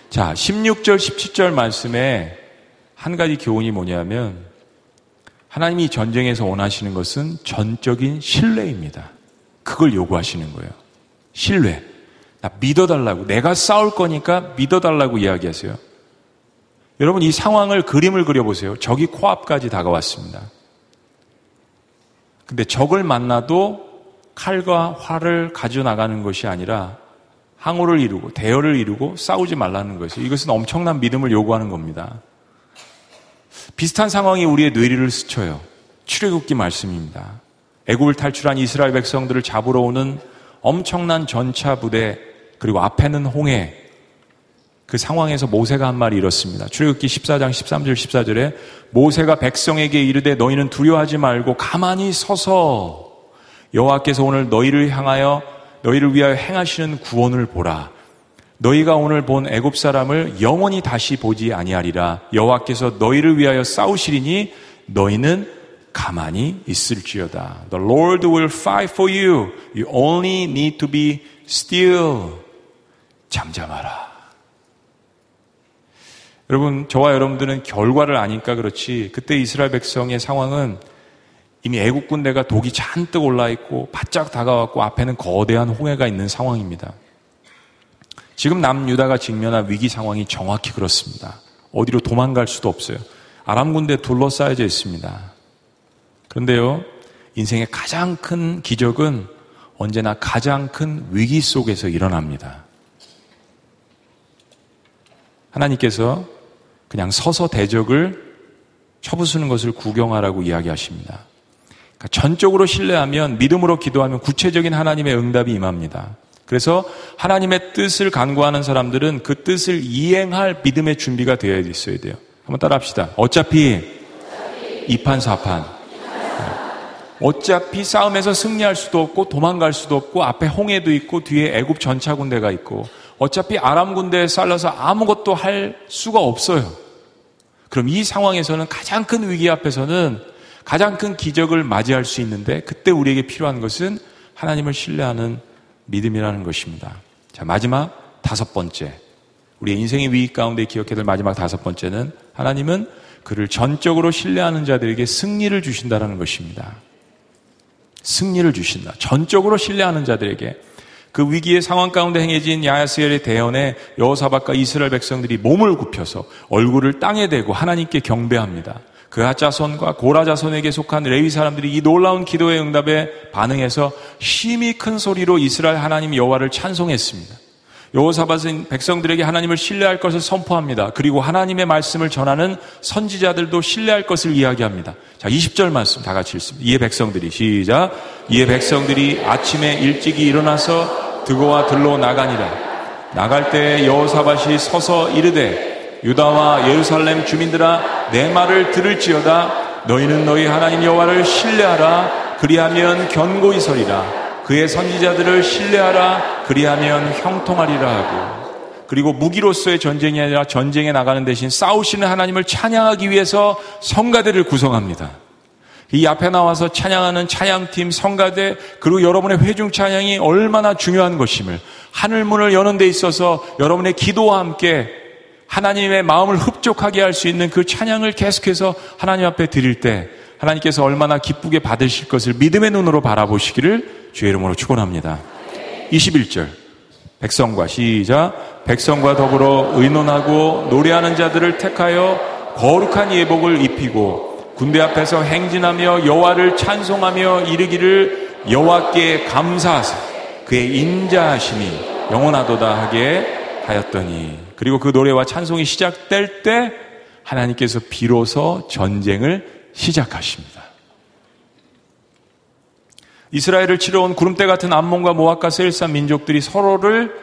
자, 16절, 17절 말씀에 한 가지 교훈이 뭐냐면 하나님이 전쟁에서 원하시는 것은 전적인 신뢰입니다. 그걸 요구하시는 거예요. 신뢰. 나 믿어달라고. 내가 싸울 거니까 믿어달라고 이야기하세요. 여러분 이 상황을 그림을 그려보세요. 적이 코앞까지 다가왔습니다. 근데 적을 만나도 칼과 활을 가져 나가는 것이 아니라 항우를 이루고 대열을 이루고 싸우지 말라는 것이 이것은 엄청난 믿음을 요구하는 겁니다. 비슷한 상황이 우리의 뇌리를 스쳐요. 출애굽기 말씀입니다. 애굽을 탈출한 이스라엘 백성들을 잡으러 오는 엄청난 전차 부대 그리고 앞에는 홍해 그 상황에서 모세가 한 말이 이렇습니다. 출애굽기 14장 13절 14절에 모세가 백성에게 이르되 너희는 두려워하지 말고 가만히 서서 여호와께서 오늘 너희를 향하여 너희를 위하여 행하시는 구원을 보라. 너희가 오늘 본 애굽 사람을 영원히 다시 보지 아니하리라. 여호와께서 너희를 위하여 싸우시리니 너희는 가만히 있을지어다. The Lord will fight for you. You only need to be still. 잠잠하라. 여러분, 저와 여러분들은 결과를 아니까 그렇지 그때 이스라엘 백성의 상황은 이미 애국 군대가 독이 잔뜩 올라 있고 바짝 다가왔고 앞에는 거대한 홍해가 있는 상황입니다. 지금 남유다가 직면한 위기 상황이 정확히 그렇습니다. 어디로 도망갈 수도 없어요. 아람 군대 둘러싸여져 있습니다. 그런데요, 인생의 가장 큰 기적은 언제나 가장 큰 위기 속에서 일어납니다. 하나님께서 그냥 서서 대적을 쳐부수는 것을 구경하라고 이야기하십니다. 그러니까 전적으로 신뢰하면 믿음으로 기도하면 구체적인 하나님의 응답이 임합니다. 그래서 하나님의 뜻을 간구하는 사람들은 그 뜻을 이행할 믿음의 준비가 되어 있어야 돼요. 한번 따라 합시다. 어차피 이판사판 어차피 싸움에서 승리할 수도 없고 도망갈 수도 없고 앞에 홍해도 있고 뒤에 애굽 전차 군대가 있고 어차피 아람 군대에 쌓여서 아무것도 할 수가 없어요. 그럼 이 상황에서는 가장 큰 위기 앞에서는 가장 큰 기적을 맞이할 수 있는데 그때 우리에게 필요한 것은 하나님을 신뢰하는 믿음이라는 것입니다. 자, 마지막 다섯 번째. 우리의 인생의 위기 가운데 기억해야 될 마지막 다섯 번째는 하나님은 그를 전적으로 신뢰하는 자들에게 승리를 주신다는 것입니다. 승리를 주신다. 전적으로 신뢰하는 자들에게 그 위기의 상황 가운데 행해진 야스엘의 대연에 여호사박과 이스라엘 백성들이 몸을 굽혀서 얼굴을 땅에 대고 하나님께 경배합니다. 그하 자손과 고라 자손에게 속한 레위 사람들이 이 놀라운 기도의 응답에 반응해서 심히 큰 소리로 이스라엘 하나님 여호와를 찬송했습니다. 여호사밧은 백성들에게 하나님을 신뢰할 것을 선포합니다. 그리고 하나님의 말씀을 전하는 선지자들도 신뢰할 것을 이야기합니다. 자, 20절 말씀 다 같이 읽습니다. 이에 백성들이 시작. 이에 백성들이 아침에 일찍이 일어나서 드고와 들로 나가니라. 나갈 때 여호사밧이 서서 이르되 유다와 예루살렘 주민들아 내 말을 들을지어다. 너희는 너희 하나님 여호와를 신뢰하라. 그리하면 견고히 서리라. 그의 선지자들을 신뢰하라. 그리하면 형통하리라 하고. 그리고 무기로서의 전쟁이 아니라 전쟁에 나가는 대신 싸우시는 하나님을 찬양하기 위해서 성가대를 구성합니다. 이 앞에 나와서 찬양하는 찬양팀, 성가대, 그리고 여러분의 회중 찬양이 얼마나 중요한 것임을 하늘문을 여는 데 있어서 여러분의 기도와 함께 하나님의 마음을 흡족하게 할 수 있는 그 찬양을 계속해서 하나님 앞에 드릴 때 하나님께서 얼마나 기쁘게 받으실 것을 믿음의 눈으로 바라보시기를 주의 이름으로 축원합니다. 21절. 백성과 시작. 백성과 더불어 의논하고 노래하는 자들을 택하여 거룩한 예복을 입히고 군대 앞에서 행진하며 여호와를 찬송하며 이르기를 여호와께 감사하사 그의 인자하심이 영원하도다 하게 하였더니 그리고 그 노래와 찬송이 시작될 때 하나님께서 비로소 전쟁을 시작하십니다. 이스라엘을 치러온 구름대 같은 암몬과 모압과 세일산 민족들이 서로를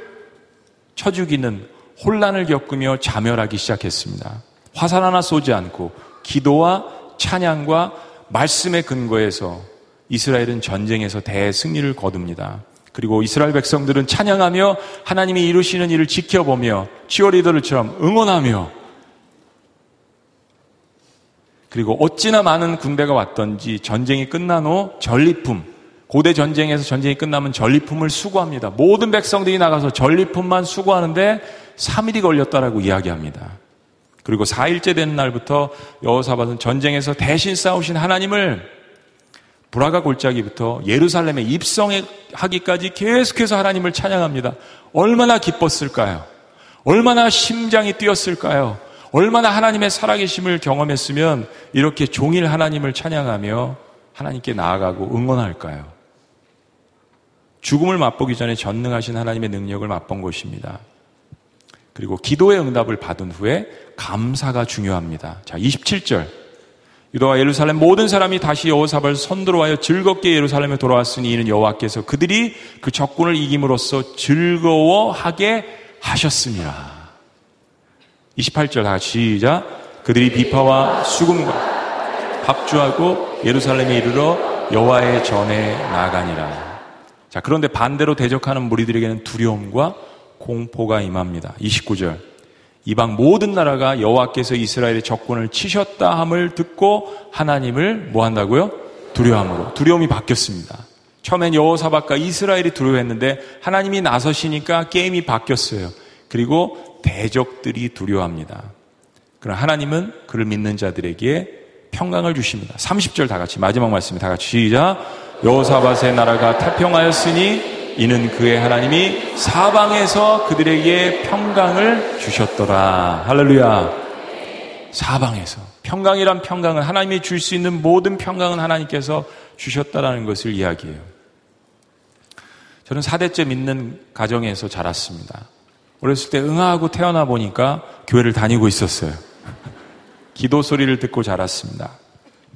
쳐 죽이는 혼란을 겪으며 자멸하기 시작했습니다. 화살 하나 쏘지 않고 기도와 찬양과 말씀의 근거에서 이스라엘은 전쟁에서 대승리를 거둡니다. 그리고 이스라엘 백성들은 찬양하며 하나님이 이루시는 일을 지켜보며 치어리더들처럼 응원하며 그리고 어찌나 많은 군대가 왔던지 전쟁이 끝난 후 전리품, 고대 전쟁에서 전쟁이 끝나면 전리품을 수거합니다. 모든 백성들이 나가서 전리품만 수거하는데 3일이 걸렸다라고 이야기합니다. 그리고 4일째 되는 날부터 여호사밧은 전쟁에서 대신 싸우신 하나님을 브라가 골짜기부터 예루살렘에 입성하기까지 계속해서 하나님을 찬양합니다. 얼마나 기뻤을까요? 얼마나 심장이 뛰었을까요? 얼마나 하나님의 살아계심을 경험했으면 이렇게 종일 하나님을 찬양하며 하나님께 나아가고 응원할까요? 죽음을 맛보기 전에 전능하신 하나님의 능력을 맛본 것입니다. 그리고 기도의 응답을 받은 후에 감사가 중요합니다. 자, 27절. 유다와 예루살렘 모든 사람이 다시 여호사발 선두로하여 즐겁게 예루살렘에 돌아왔으니 이는 여호와께서 그들이 그 적군을 이김으로써 즐거워하게 하셨습니다. 28절 다 시작. 그들이 비파와 수금과 합주하고 예루살렘에 이르러 여호와의 전에 나아가니라. 자, 그런데 반대로 대적하는 무리들에게는 두려움과 공포가 임합니다. 29절. 이방 모든 나라가 여호와께서 이스라엘의 적군을 치셨다 함을 듣고 하나님을 뭐 한다고요? 두려움으로. 두려움이 바뀌었습니다. 처음엔 여호사박과 이스라엘이 두려워했는데 하나님이 나서시니까 게임이 바뀌었어요. 그리고 대적들이 두려워합니다. 그럼 하나님은 그를 믿는 자들에게 평강을 주십니다. 30절 다 같이 마지막 말씀 다 같이 시작. 여호사밧의 나라가 태평하였으니 이는 그의 하나님이 사방에서 그들에게 평강을 주셨더라. 할렐루야. 사방에서 평강이란 평강은 하나님이 줄 수 있는 모든 평강은 하나님께서 주셨다라는 것을 이야기해요. 저는 4대째 믿는 가정에서 자랐습니다. 어렸을 때 응하고 태어나 보니까 교회를 다니고 있었어요. (laughs) 기도 소리를 듣고 자랐습니다.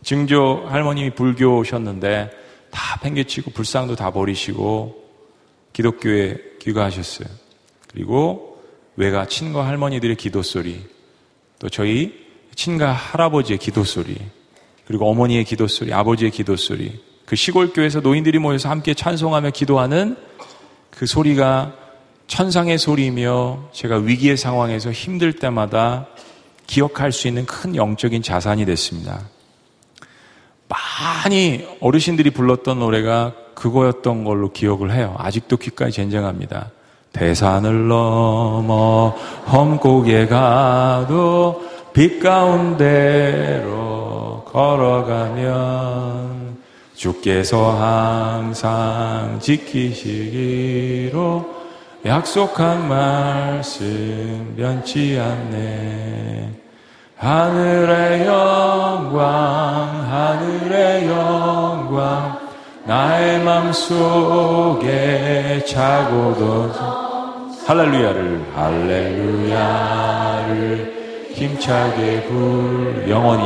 증조 할머님이 불교셨는데 다 팽개치고 불상도 다 버리시고 기독교에 귀가하셨어요. 그리고 외가 친가 할머니들의 기도 소리, 또 저희 친가 할아버지의 기도 소리, 그리고 어머니의 기도 소리, 아버지의 기도 소리, 그 시골 교회에서 노인들이 모여서 함께 찬송하며 기도하는 그 소리가 천상의 소리이며 제가 위기의 상황에서 힘들 때마다 기억할 수 있는 큰 영적인 자산이 됐습니다. 많이 어르신들이 불렀던 노래가 그거였던 걸로 기억을 해요. 아직도 귓가에 쟁쟁합니다. 대산을 넘어 험곡에 가도 빛 가운데로 걸어가면 주께서 항상 지키시기로 약속한 말씀 변치 않네. 하늘의 나의 맘 속에 차고도 할렐루야를, 할렐루야를 힘차게 불, 영원히,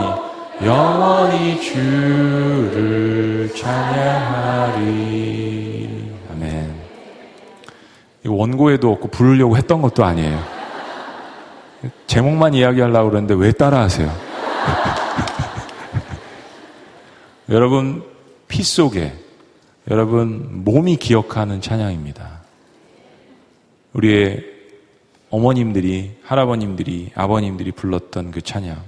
영원히 주를 찬양하리. 아멘. 원고에도 없고 부르려고 했던 것도 아니에요. 제목만 이야기하려고 그러는데 왜 따라하세요? (laughs) 여러분, 피 속에, 여러분, 몸이 기억하는 찬양입니다. 우리의 어머님들이, 할아버님들이, 아버님들이 불렀던 그 찬양.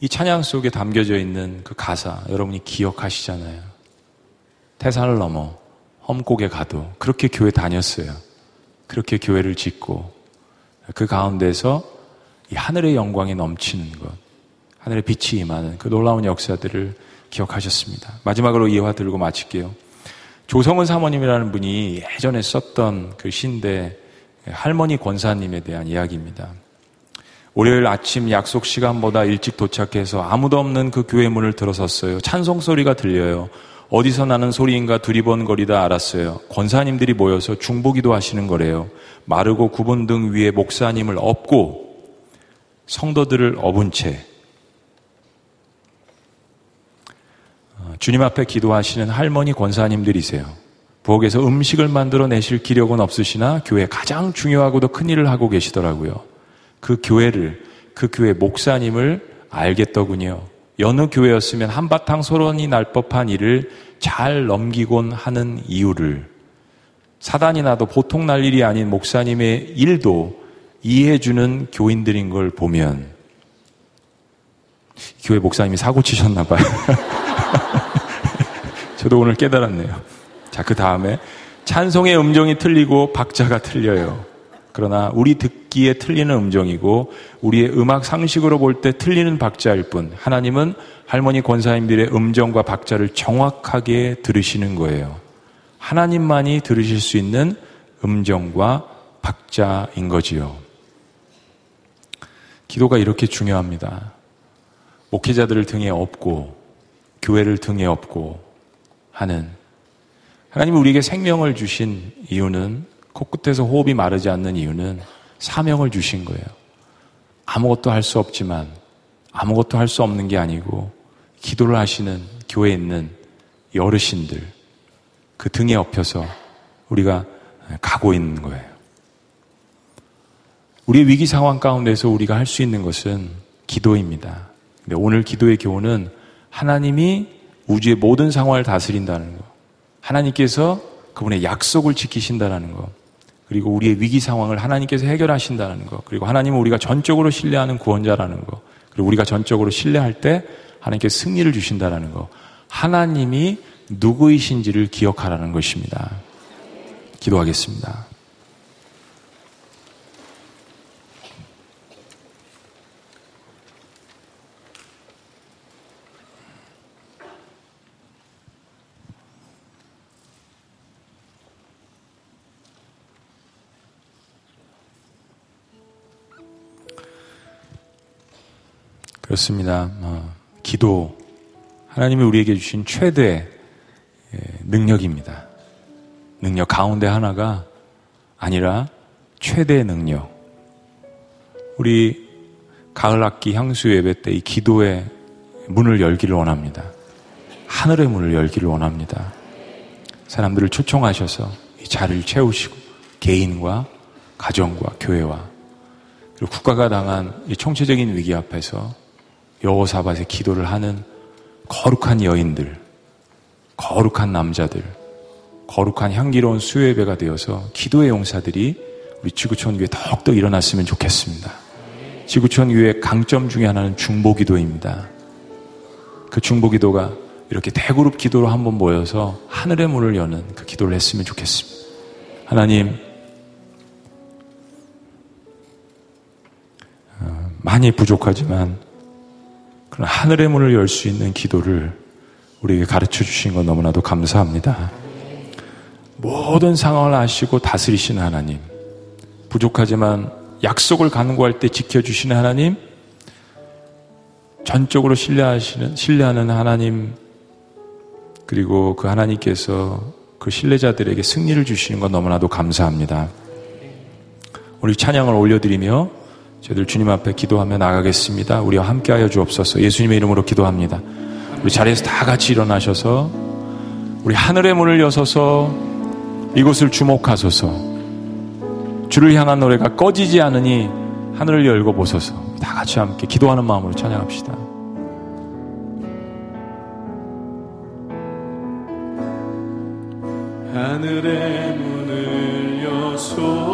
이 찬양 속에 담겨져 있는 그 가사, 여러분이 기억하시잖아요. 태산을 넘어 험곡에 가도 그렇게 교회 다녔어요. 그렇게 교회를 짓고 그 가운데서 이 하늘의 영광이 넘치는 것, 하늘의 빛이 임하는 그 놀라운 역사들을 기억하셨습니다. 마지막으로 이화 들고 마칠게요. 조성은 사모님이라는 분이 예전에 썼던 그 시인데 할머니 권사님에 대한 이야기입니다. 월요일 아침 약속 시간보다 일찍 도착해서 아무도 없는 그 교회 문을 들어섰어요. 찬송 소리가 들려요. 어디서 나는 소리인가 두리번거리다 알았어요. 권사님들이 모여서 중보기도 하시는 거래요. 마르고 구분 등 위에 목사님을 업고 성도들을 업은 채 주님 앞에 기도하시는 할머니 권사님들이세요. 부엌에서 음식을 만들어 내실 기력은 없으시나 교회 가장 중요하고도 큰 일을 하고 계시더라고요. 그 교회를, 그 교회 목사님을 알겠더군요. 여느 교회였으면 한바탕 소론이 날 법한 일을 잘 넘기곤 하는 이유를 사단이 나도 보통 날 일이 아닌 목사님의 일도 이해해주는 교인들인 걸 보면 교회 목사님이 사고 치셨나 봐요. (laughs) (laughs) 저도 오늘 깨달았네요. 자, 그 다음에 찬송의 음정이 틀리고 박자가 틀려요. 그러나 우리 듣기에 틀리는 음정이고 우리의 음악 상식으로 볼 때 틀리는 박자일 뿐 하나님은 할머니 권사님들의 음정과 박자를 정확하게 들으시는 거예요. 하나님만이 들으실 수 있는 음정과 박자인 거지요. 기도가 이렇게 중요합니다. 목회자들을 등에 업고 교회를 등에 업고 하는 하나님이 우리에게 생명을 주신 이유는 코끝에서 호흡이 마르지 않는 이유는 사명을 주신 거예요. 아무것도 할 수 없지만 아무것도 할 수 없는 게 아니고 기도를 하시는 교회에 있는 어르신들 그 등에 업혀서 우리가 가고 있는 거예요. 우리의 위기 상황 가운데서 우리가 할 수 있는 것은 기도입니다. 근데 오늘 기도의 교훈은 하나님이 우주의 모든 상황을 다스린다는 거. 하나님께서 그분의 약속을 지키신다는 거. 그리고 우리의 위기 상황을 하나님께서 해결하신다는 거. 그리고 하나님은 우리가 전적으로 신뢰하는 구원자라는 거. 그리고 우리가 전적으로 신뢰할 때 하나님께 승리를 주신다는 거. 하나님이 누구이신지를 기억하라는 것입니다. 기도하겠습니다. 그렇습니다. 어, 기도 하나님이 우리에게 주신 최대 예, 능력입니다. 능력 가운데 하나가 아니라 최대 능력. 우리 가을 학기 향수 예배 때 이 기도의 문을 열기를 원합니다. 하늘의 문을 열기를 원합니다. 사람들을 초청하셔서 이 자리를 채우시고 개인과 가정과 교회와 그리고 국가가 당한 이 총체적인 위기 앞에서 여호사밧의 기도를 하는 거룩한 여인들, 거룩한 남자들, 거룩한 향기로운 수요예배가 되어서 기도의 용사들이 우리 지구촌 교회 더욱더 일어났으면 좋겠습니다. 지구촌 교회의 강점 중에 하나는 중보 기도입니다. 그 중보 기도가 이렇게 대그룹 기도로 한번 모여서 하늘의 문을 여는 그 기도를 했으면 좋겠습니다. 하나님, 어, 많이 부족하지만 그런 하늘의 문을 열 수 있는 기도를 우리에게 가르쳐 주신 건 너무나도 감사합니다. 모든 상황을 아시고 다스리시는 하나님, 부족하지만 약속을 간구할 때 지켜주시는 하나님, 전적으로 신뢰하시는, 신뢰하는 하나님, 그리고 그 하나님께서 그 신뢰자들에게 승리를 주시는 건 너무나도 감사합니다. 우리 찬양을 올려드리며 저희들 주님 앞에 기도하며 나가겠습니다. 우리와 함께하여 주옵소서. 예수님의 이름으로 기도합니다. 우리 자리에서 다 같이 일어나셔서 우리 하늘의 문을 여서서 이곳을 주목하소서. 주를 향한 노래가 꺼지지 않으니 하늘을 열고 보소서. 다 같이 함께 기도하는 마음으로 찬양합시다. 하늘의 문을 여소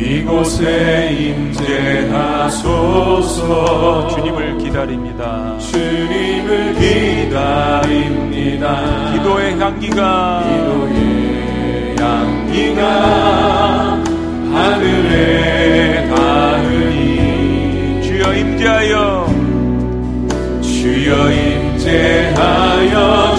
이곳에 임재하소서 주님을 기다립니다. 주님을 기다립니다. 기도의 향기가 기도의 향기가 하늘에 닿으니 주여 임재하여 주여 임재하여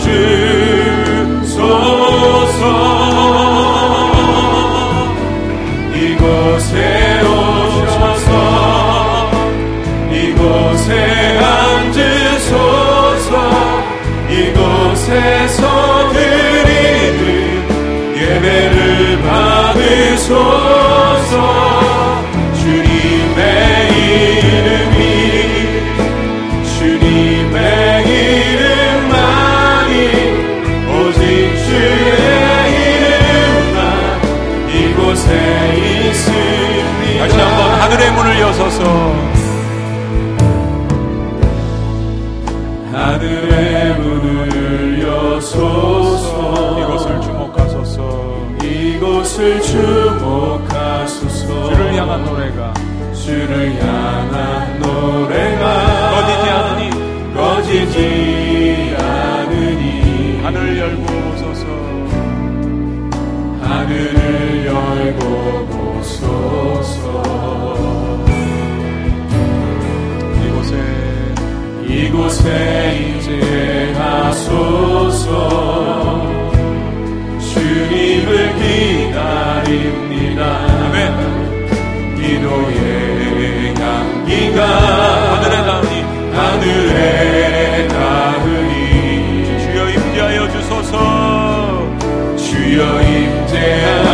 받으소서. 주님의 이름이 주님의 이름만이 오직 주의 이름만 이곳에 있으니 다시 한번 하늘의 문을 여서서 향한 노래가. 주를 향한 노래가 꺼지지 않으니. 꺼지지 않으니. 하늘을 열고 보소서. 하늘을 열고 이곳에 이제 하소서. 주님을 기다립니다. 아멘. 기도의 향기가 하늘에 닿으니 하늘에 닿으니 주여 임재하여 주소서. 주여 임재하여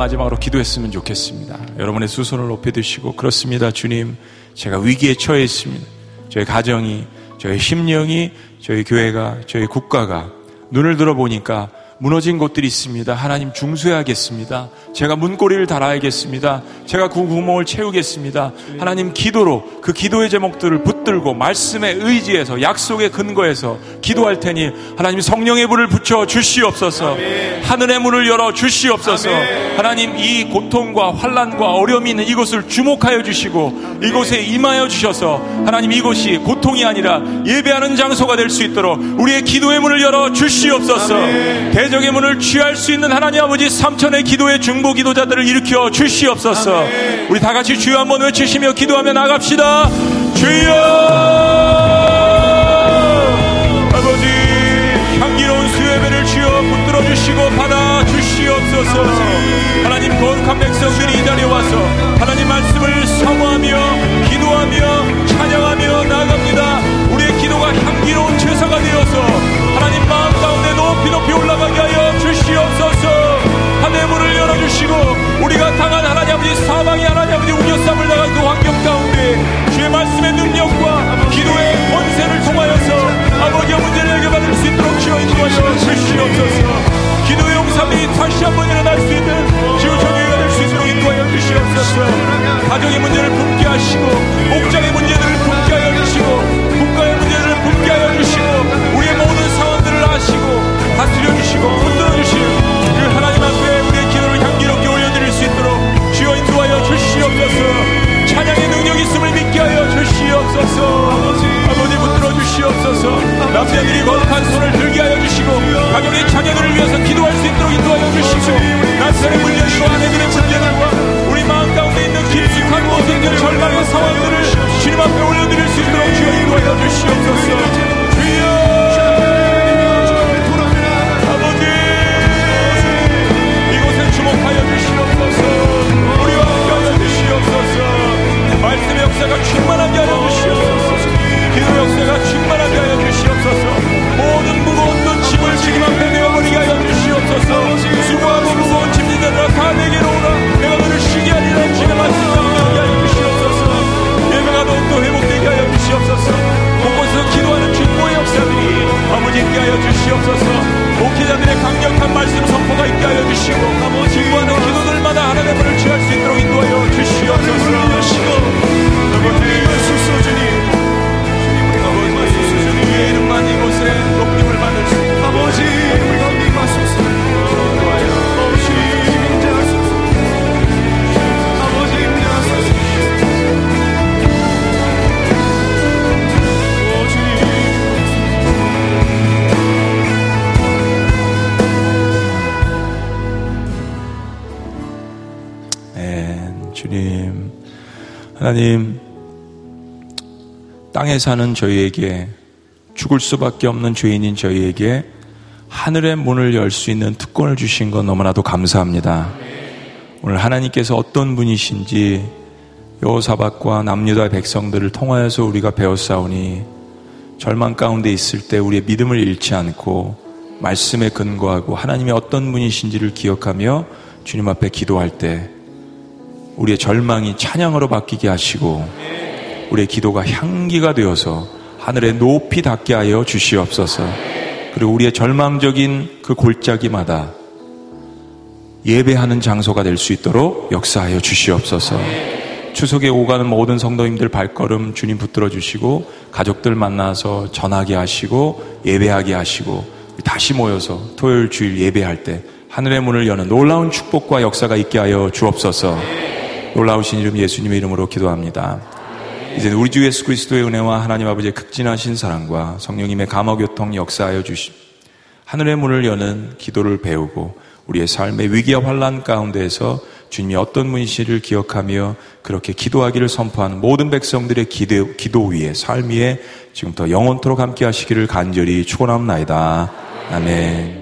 마지막으로 기도했으면 좋겠습니다. 여러분의 두 손을 높여 드시고 그렇습니다. 주님, 제가 위기에 처해 있습니다. 저희 가정이, 저희 심령이, 저희 교회가, 저희 국가가 눈을 들어보니까 무너진 곳들이 있습니다. 하나님 중수해야겠습니다. 제가 문고리를 달아야겠습니다. 제가 그 구멍을 채우겠습니다. 하나님 기도로 그 기도의 제목들을 붙 들고 말씀에 의지해서 약속의 근거에서 기도할 테니 하나님 성령의 불을 붙여 주시옵소서. 하늘의 문을 열어 주시옵소서. 하나님 이 고통과 환란과 어려움이 있는 이곳을 주목하여 주시고 이곳에 임하여 주셔서 하나님 이곳이 고통이 아니라 예배하는 장소가 될 수 있도록 우리의 기도의 문을 열어 주시옵소서. 대적의 문을 취할 수 있는 하나님 아버지 삼천의 기도의 중보 기도자들을 일으켜 주시옵소서. 우리 다 같이 주여 한번 외치시며 기도하며 나갑시다. 주여! 아버지 향기로운 수예배를 주여 붙들어 주시고 받아 주시옵소서. 하나님 거룩한 백성들이 이 자리에 와서 하나님 말씀을 사모하며 기도하며 찬양하며 나갑니다. 우리의 기도가 향기로운 제사가 되어서 하나님 마음 가운데 높이 높이 올라가게 하여 주시옵소서. 하늘의 문을 열어주시고 우리가 당한 하나님 아버지 사망이 하나님 아버지 우겨쌈을 나간 그 환경 말씀의 능력과 기도의 권세를 통하여서 아버지의 문제를 해결받을 수 있도록 기원해 주시옵소서. 기도의 용삼이 다시 한번 일어날 수 있는 지우천교회가 될 수 있도록 인도하여 주시옵소서. 가정의 문제를 품게 하시고 목장의 문제들을 품게 하여 주시고 국가의 문제를 품게 하여 주시고 우리의 모든 상황들을 아시고 다스려 주시고 남자들이 거룩한 손을 들게 하여 주시고 가족의 자녀들을 위해서 기도할 수 있도록 인도하여 주시고 남편의 문제와 아내들의 문제들과 우리 마음 가운데 있는 깊숙한 모든 그 절망의 상황들을 주님 앞에 올려드릴 수 있도록 주여 인도하여 주시옵소서. 말씀의 역사가 충만하게 하여 주시옵소서. 기도 역사가 목회자들이 아버지 있게 하여 주시옵소서. 목회자들의 강력한 말씀 선포가 있게 하여 주시고 아버지. 기도하는 기도들마다 하나님을 취할 수 있도록 인도하여 주시옵소서. 나님, 땅에 사는 저희에게 죽을 수밖에 없는 죄인인 저희에게 하늘의 문을 열 수 있는 특권을 주신 건 너무나도 감사합니다. 오늘 하나님께서 어떤 분이신지 여호사박과 남유다 백성들을 통하여서 우리가 배웠사오니 절망 가운데 있을 때 우리의 믿음을 잃지 않고 말씀에 근거하고 하나님의 어떤 분이신지를 기억하며 주님 앞에 기도할 때 우리의 절망이 찬양으로 바뀌게 하시고 우리의 기도가 향기가 되어서 하늘에 높이 닿게 하여 주시옵소서. 그리고 우리의 절망적인 그 골짜기마다 예배하는 장소가 될 수 있도록 역사하여 주시옵소서. 추석에 오가는 모든 성도님들 발걸음 주님 붙들어 주시고 가족들 만나서 전하게 하시고 예배하게 하시고 다시 모여서 토요일 주일 예배할 때 하늘의 문을 여는 놀라운 축복과 역사가 있게 하여 주옵소서. 놀라우신 이름 예수님의 이름으로 기도합니다. 이제 우리 주 예수 그리스도의 은혜와 하나님 아버지의 극진하신 사랑과 성령님의 감화교통 역사하여 주심. 하늘의 문을 여는 기도를 배우고 우리의 삶의 위기와 환란 가운데에서 주님이 어떤 분이시를 기억하며 그렇게 기도하기를 선포하는 모든 백성들의 기도, 기도 위에 삶 위에 지금부터 영원토록 함께 하시기를 간절히 축원합니다. 아멘.